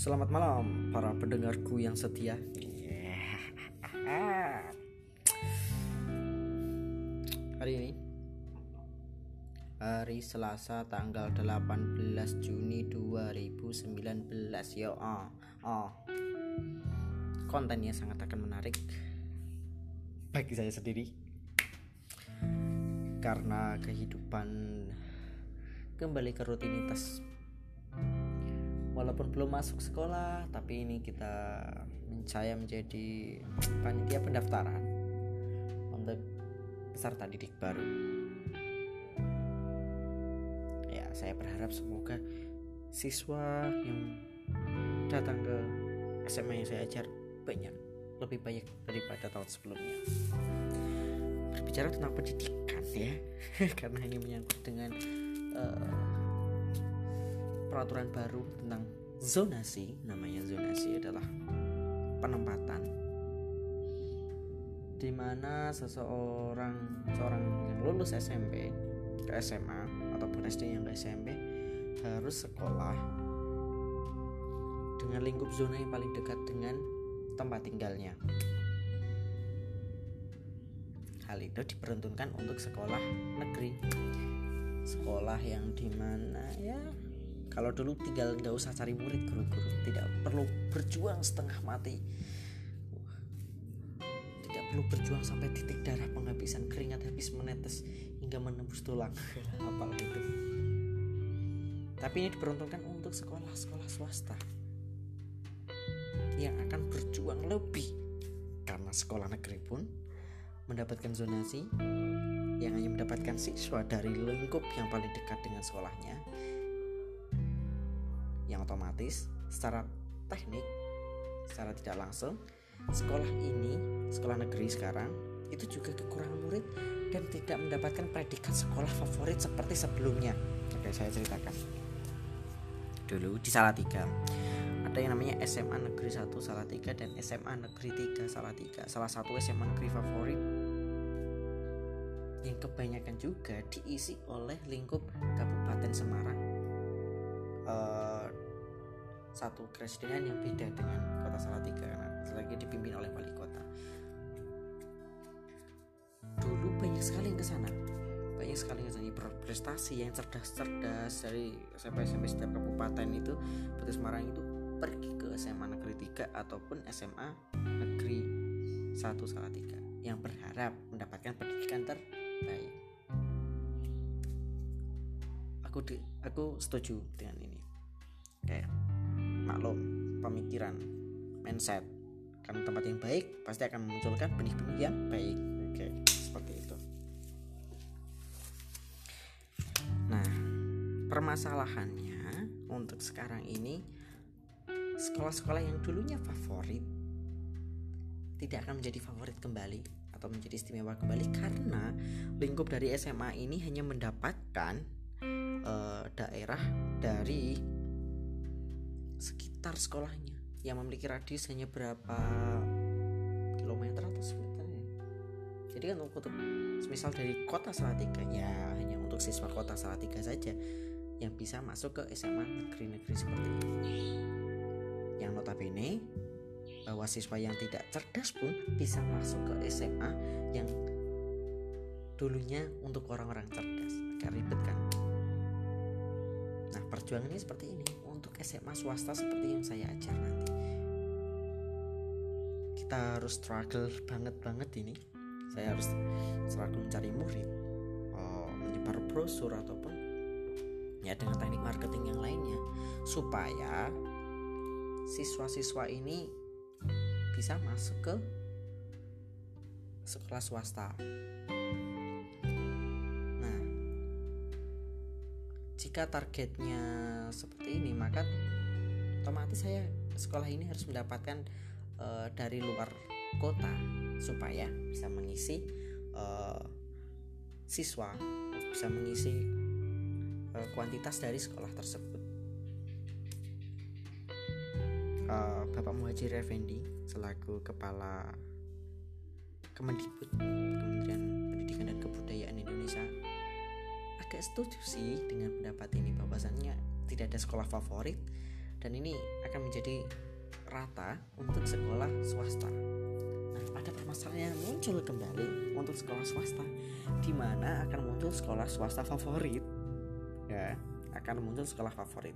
selamat malam para pendengarku yang setia. Hari ini hari Selasa tanggal 18 Juni 2019 ya oh, oh. kontennya sangat akan menarik bagi saya sendiri karena kehidupan kembali ke rutinitas walaupun belum masuk sekolah tapi ini kita saya menjadi panitia pendaftaran untuk peserta didik baru. Ya saya berharap semoga siswa yang datang ke SMA yang saya ajar banyak lebih banyak daripada tahun sebelumnya. Berbicara tentang pendidikan ya karena ini menyangkut dengan uh, peraturan baru tentang zonasi namanya zonasi adalah penempatan di mana seseorang seorang yang lulus SMP ke SMA ataupun SD yang ke SMP harus sekolah dengan lingkup zona yang paling dekat dengan tempat tinggalnya. Hal itu diperuntukkan untuk sekolah negeri, sekolah yang di mana ya kalau dulu tinggal nggak usah cari murid guru-guru. Tidak perlu berjuang setengah mati. Tidak perlu berjuang sampai titik darah penghabisan keringat habis menetes hingga menembus tulang. Apal itu tapi ini diperuntukkan untuk sekolah-sekolah swasta. Yang akan berjuang lebih. Karena sekolah negeri pun mendapatkan zonasi yang hanya mendapatkan siswa dari lingkup yang paling dekat dengan sekolahnya otomatis secara teknik secara tidak langsung sekolah ini sekolah negeri sekarang itu juga kekurangan murid dan tidak mendapatkan predikat sekolah favorit seperti sebelumnya. Oke saya ceritakan. Dulu di Salatiga ada yang namanya SMA Negeri 1 Salatiga dan SMA Negeri 3 Salatiga. Salah satu SMA negeri favorit yang kebanyakan juga diisi oleh lingkup Kabupaten Semarang. Uh, satu kepresidenan yang beda dengan kota Salatiga karena lagi dipimpin oleh wali kota. Dulu banyak sekali yang ke sana, banyak sekali yang berprestasi yang cerdas-cerdas dari sampai sampai setiap kabupaten itu Batu Semarang itu pergi ke SMA Negeri 3 ataupun SMA Negeri 1 Salatiga yang berharap mendapatkan pendidikan terbaik. Aku di, aku setuju dengan ini. Kayak maklum pemikiran mindset. Karena tempat yang baik pasti akan memunculkan benih-benih yang baik. Oke seperti itu. Nah permasalahannya untuk sekarang ini sekolah-sekolah yang dulunya favorit tidak akan menjadi favorit kembali atau menjadi istimewa kembali karena lingkup dari SMA ini hanya mendapatkan uh, daerah dari sekitar sekolahnya. Yang memiliki radius hanya berapa kilometer atau sekitar ya. Jadi kan untuk misal dari kota Salatiga ya hanya untuk siswa kota Salatiga saja yang bisa masuk ke SMA negeri-negeri seperti ini. Yang notabene bahwa siswa yang tidak cerdas pun bisa masuk ke SMA yang dulunya untuk orang-orang cerdas. Agak ribet kan? Nah perjuangannya seperti ini SMA swasta seperti yang saya ajar nanti. Kita harus struggle banget banget ini. Saya harus struggle mencari murid oh, menyebar brosur ataupun ya dengan teknik marketing yang lainnya supaya siswa-siswa ini bisa masuk ke sekolah swasta. Jika targetnya seperti otomatis saya sekolah ini harus mendapatkan uh, dari luar kota supaya bisa mengisi uh, siswa bisa mengisi uh, kuantitas dari sekolah tersebut. Uh, Bapak Muhajir Effendi selaku kepala Kemendikbud Kementerian Pendidikan dan Kebudayaan Indonesia agak setuju sih dengan pendapat ini bahwasannya tidak ada sekolah favorit dan ini akan menjadi rata untuk sekolah swasta. Nah, ada permasalahan yang muncul kembali untuk sekolah swasta, di mana akan muncul sekolah swasta favorit, ya, akan muncul sekolah favorit.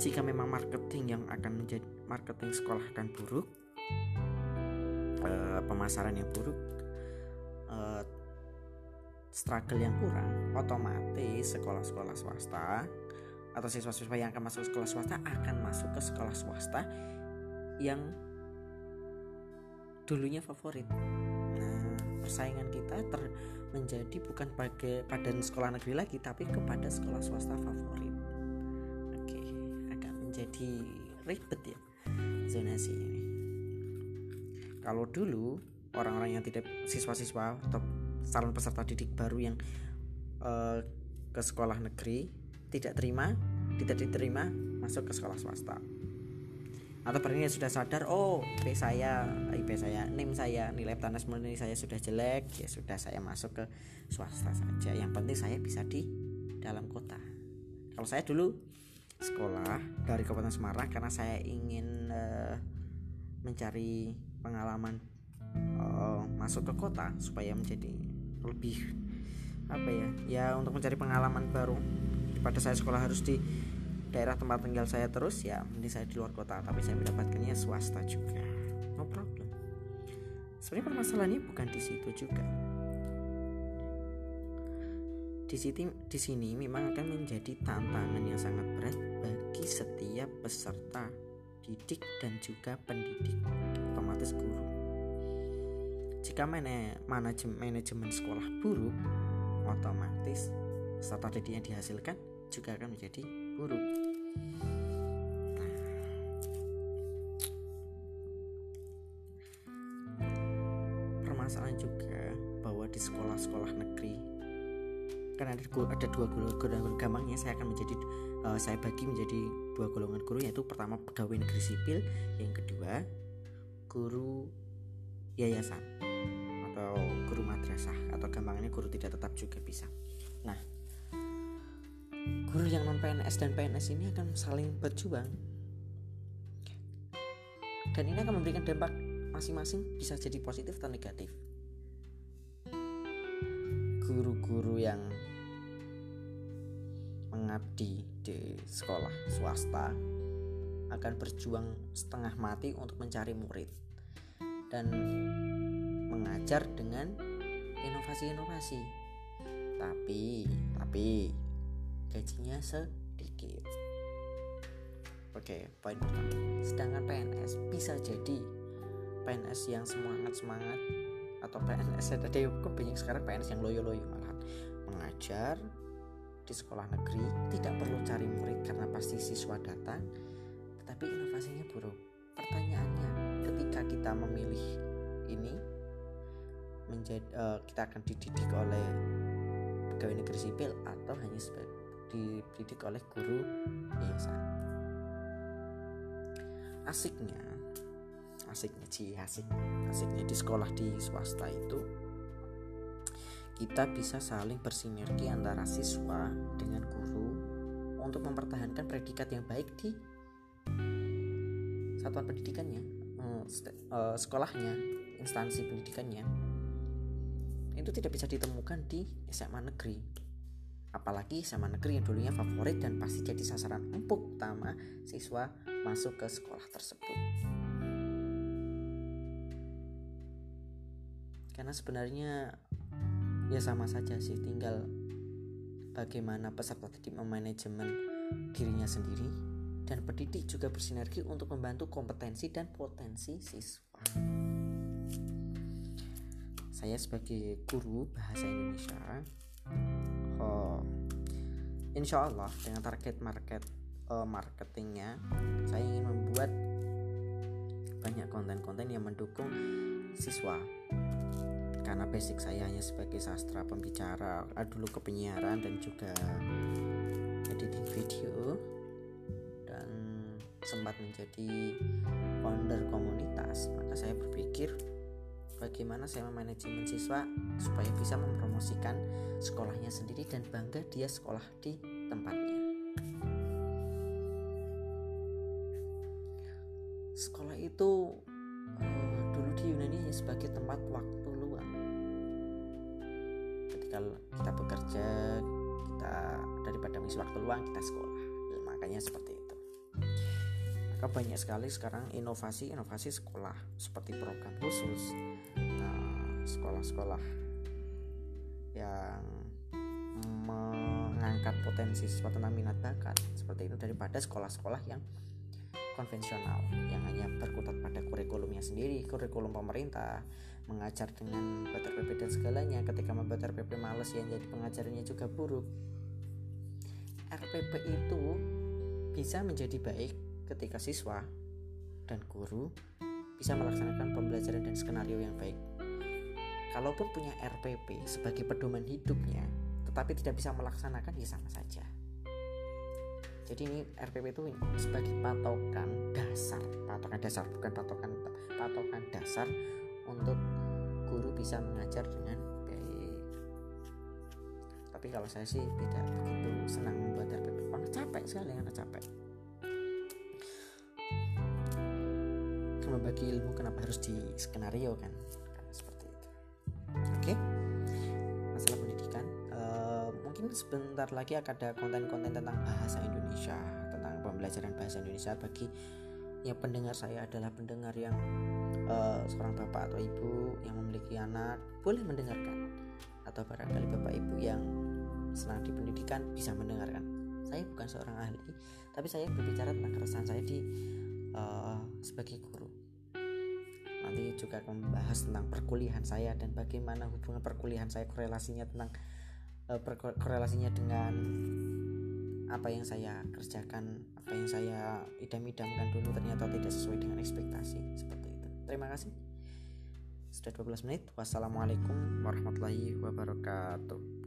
Jika memang marketing yang akan menjadi marketing sekolah akan buruk, eh, pemasaran yang buruk, eh, struggle yang kurang, otomatis sekolah-sekolah swasta atau siswa-siswa yang akan masuk sekolah swasta akan masuk ke sekolah swasta yang dulunya favorit. Nah, persaingan kita ter menjadi bukan pada sekolah negeri lagi tapi kepada sekolah swasta favorit. Oke, agak menjadi ribet ya zonasi ini. Kalau dulu orang-orang yang tidak siswa-siswa atau calon peserta didik baru yang uh, ke sekolah negeri tidak terima tidak diterima masuk ke sekolah swasta. Atau barangnya sudah sadar oh IP saya IP saya NIM saya nilai tanah nilai saya sudah jelek ya sudah saya masuk ke swasta saja. Yang penting saya bisa di dalam kota. Kalau saya dulu sekolah dari Kabupaten Semarang karena saya ingin uh, mencari pengalaman uh, masuk ke kota supaya menjadi lebih apa ya ya untuk mencari pengalaman baru pada saya sekolah harus di daerah tempat tinggal saya terus ya mending saya di luar kota tapi saya mendapatkannya swasta juga. No problem. Sebenarnya permasalahannya bukan di situ juga. Di sini di sini memang akan menjadi tantangan yang sangat berat bagi setiap peserta didik dan juga pendidik otomatis guru. Jika manajemen manajemen sekolah buruk otomatis peserta yang dihasilkan juga akan menjadi buruk. permasalahan juga bahwa di sekolah-sekolah negeri kan ada, ada dua golongan gampangnya saya akan menjadi uh, saya bagi menjadi dua golongan guru yaitu pertama pegawai negeri sipil yang kedua guru yayasan atau guru madrasah atau gampangnya guru tidak tetap juga bisa nah guru yang non PNS dan PNS ini akan saling berjuang. Dan ini akan memberikan dampak masing-masing bisa jadi positif atau negatif. Guru-guru yang mengabdi di sekolah swasta akan berjuang setengah mati untuk mencari murid dan mengajar dengan inovasi-inovasi. Tapi tapi gajinya sedikit. Oke poin pertama. Sedangkan PNS bisa jadi PNS yang semangat semangat atau PNS ada kok banyak sekarang PNS yang loyo loyo malahan. Mengajar di sekolah negeri tidak perlu cari murid karena pasti siswa datang tetapi inovasinya buruk. Pertanyaannya ketika kita memilih ini menjadi uh, kita akan dididik oleh pegawai negeri sipil atau hanya sebagai dididik oleh guru yayasan asiknya asiknya sih asik. Asiknya di sekolah di swasta itu kita bisa saling bersinergi antara siswa dengan guru untuk mempertahankan predikat yang baik di satuan pendidikannya eh, eh, sekolahnya instansi pendidikannya. Itu tidak bisa ditemukan di SMA negeri apalagi SMA negeri yang dulunya favorit dan pasti jadi sasaran empuk utama siswa masuk ke sekolah tersebut. Karena sebenarnya ya sama saja sih tinggal bagaimana peserta didik memanajemen dirinya sendiri dan pendidik juga bersinergi untuk membantu kompetensi dan potensi siswa. Saya sebagai guru bahasa Indonesia insya Allah dengan target market uh, marketingnya saya ingin membuat banyak konten-konten yang mendukung siswa. Karena basic saya hanya sebagai sastra pembicara uh, dulu ke penyiaran dan juga editing video dan sempat menjadi founder komunitas. Maka saya berpikir bagaimana saya memanajemen siswa supaya bisa mempromosikan sekolahnya sendiri dan bangga dia sekolah di tempatnya. Sekolah itu uh, dulu di Yunani sebagai tempat waktu luang. Ketika kita bekerja, kita daripada mengisi waktu luang kita sekolah. Makanya seperti itu. Maka banyak sekali sekarang inovasi-inovasi sekolah seperti program khusus nah, sekolah-sekolah yang mengangkat potensi siswa tentang minat bakat seperti itu daripada sekolah-sekolah yang konvensional yang hanya berkutat pada kurikulumnya sendiri, kurikulum pemerintah, mengajar dengan BTRPP dan segalanya. Ketika membuat RPP males yang jadi pengajarnya juga buruk. RPP itu bisa menjadi baik ketika siswa dan guru bisa melaksanakan pembelajaran dan skenario yang baik. Kalaupun punya RPP sebagai pedoman hidupnya, tetapi tidak bisa melaksanakan ya sama saja. Jadi ini RPP itu sebagai patokan dasar. Patokan dasar bukan patokan patokan dasar untuk guru bisa mengajar dengan baik. Tapi kalau saya sih tidak begitu senang membuat RPP karena capek sekali karena capek. Membagi ilmu kenapa harus di skenario kan sebentar lagi akan ada konten-konten tentang bahasa Indonesia tentang pembelajaran bahasa Indonesia bagi yang pendengar saya adalah pendengar yang uh, seorang bapak atau ibu yang memiliki anak boleh mendengarkan. Atau barangkali bapak ibu yang senang di pendidikan bisa mendengarkan. Saya bukan seorang ahli tapi saya berbicara tentang keresahan saya di uh, sebagai guru. Nanti juga akan membahas tentang perkuliahan saya dan bagaimana hubungan perkuliahan saya korelasinya tentang uh, korelasinya dengan apa yang saya kerjakan apa yang saya idam-idamkan dulu ternyata tidak sesuai dengan ekspektasi seperti itu. Terima kasih. Sudah 12 menit. Wassalamualaikum warahmatullahi wabarakatuh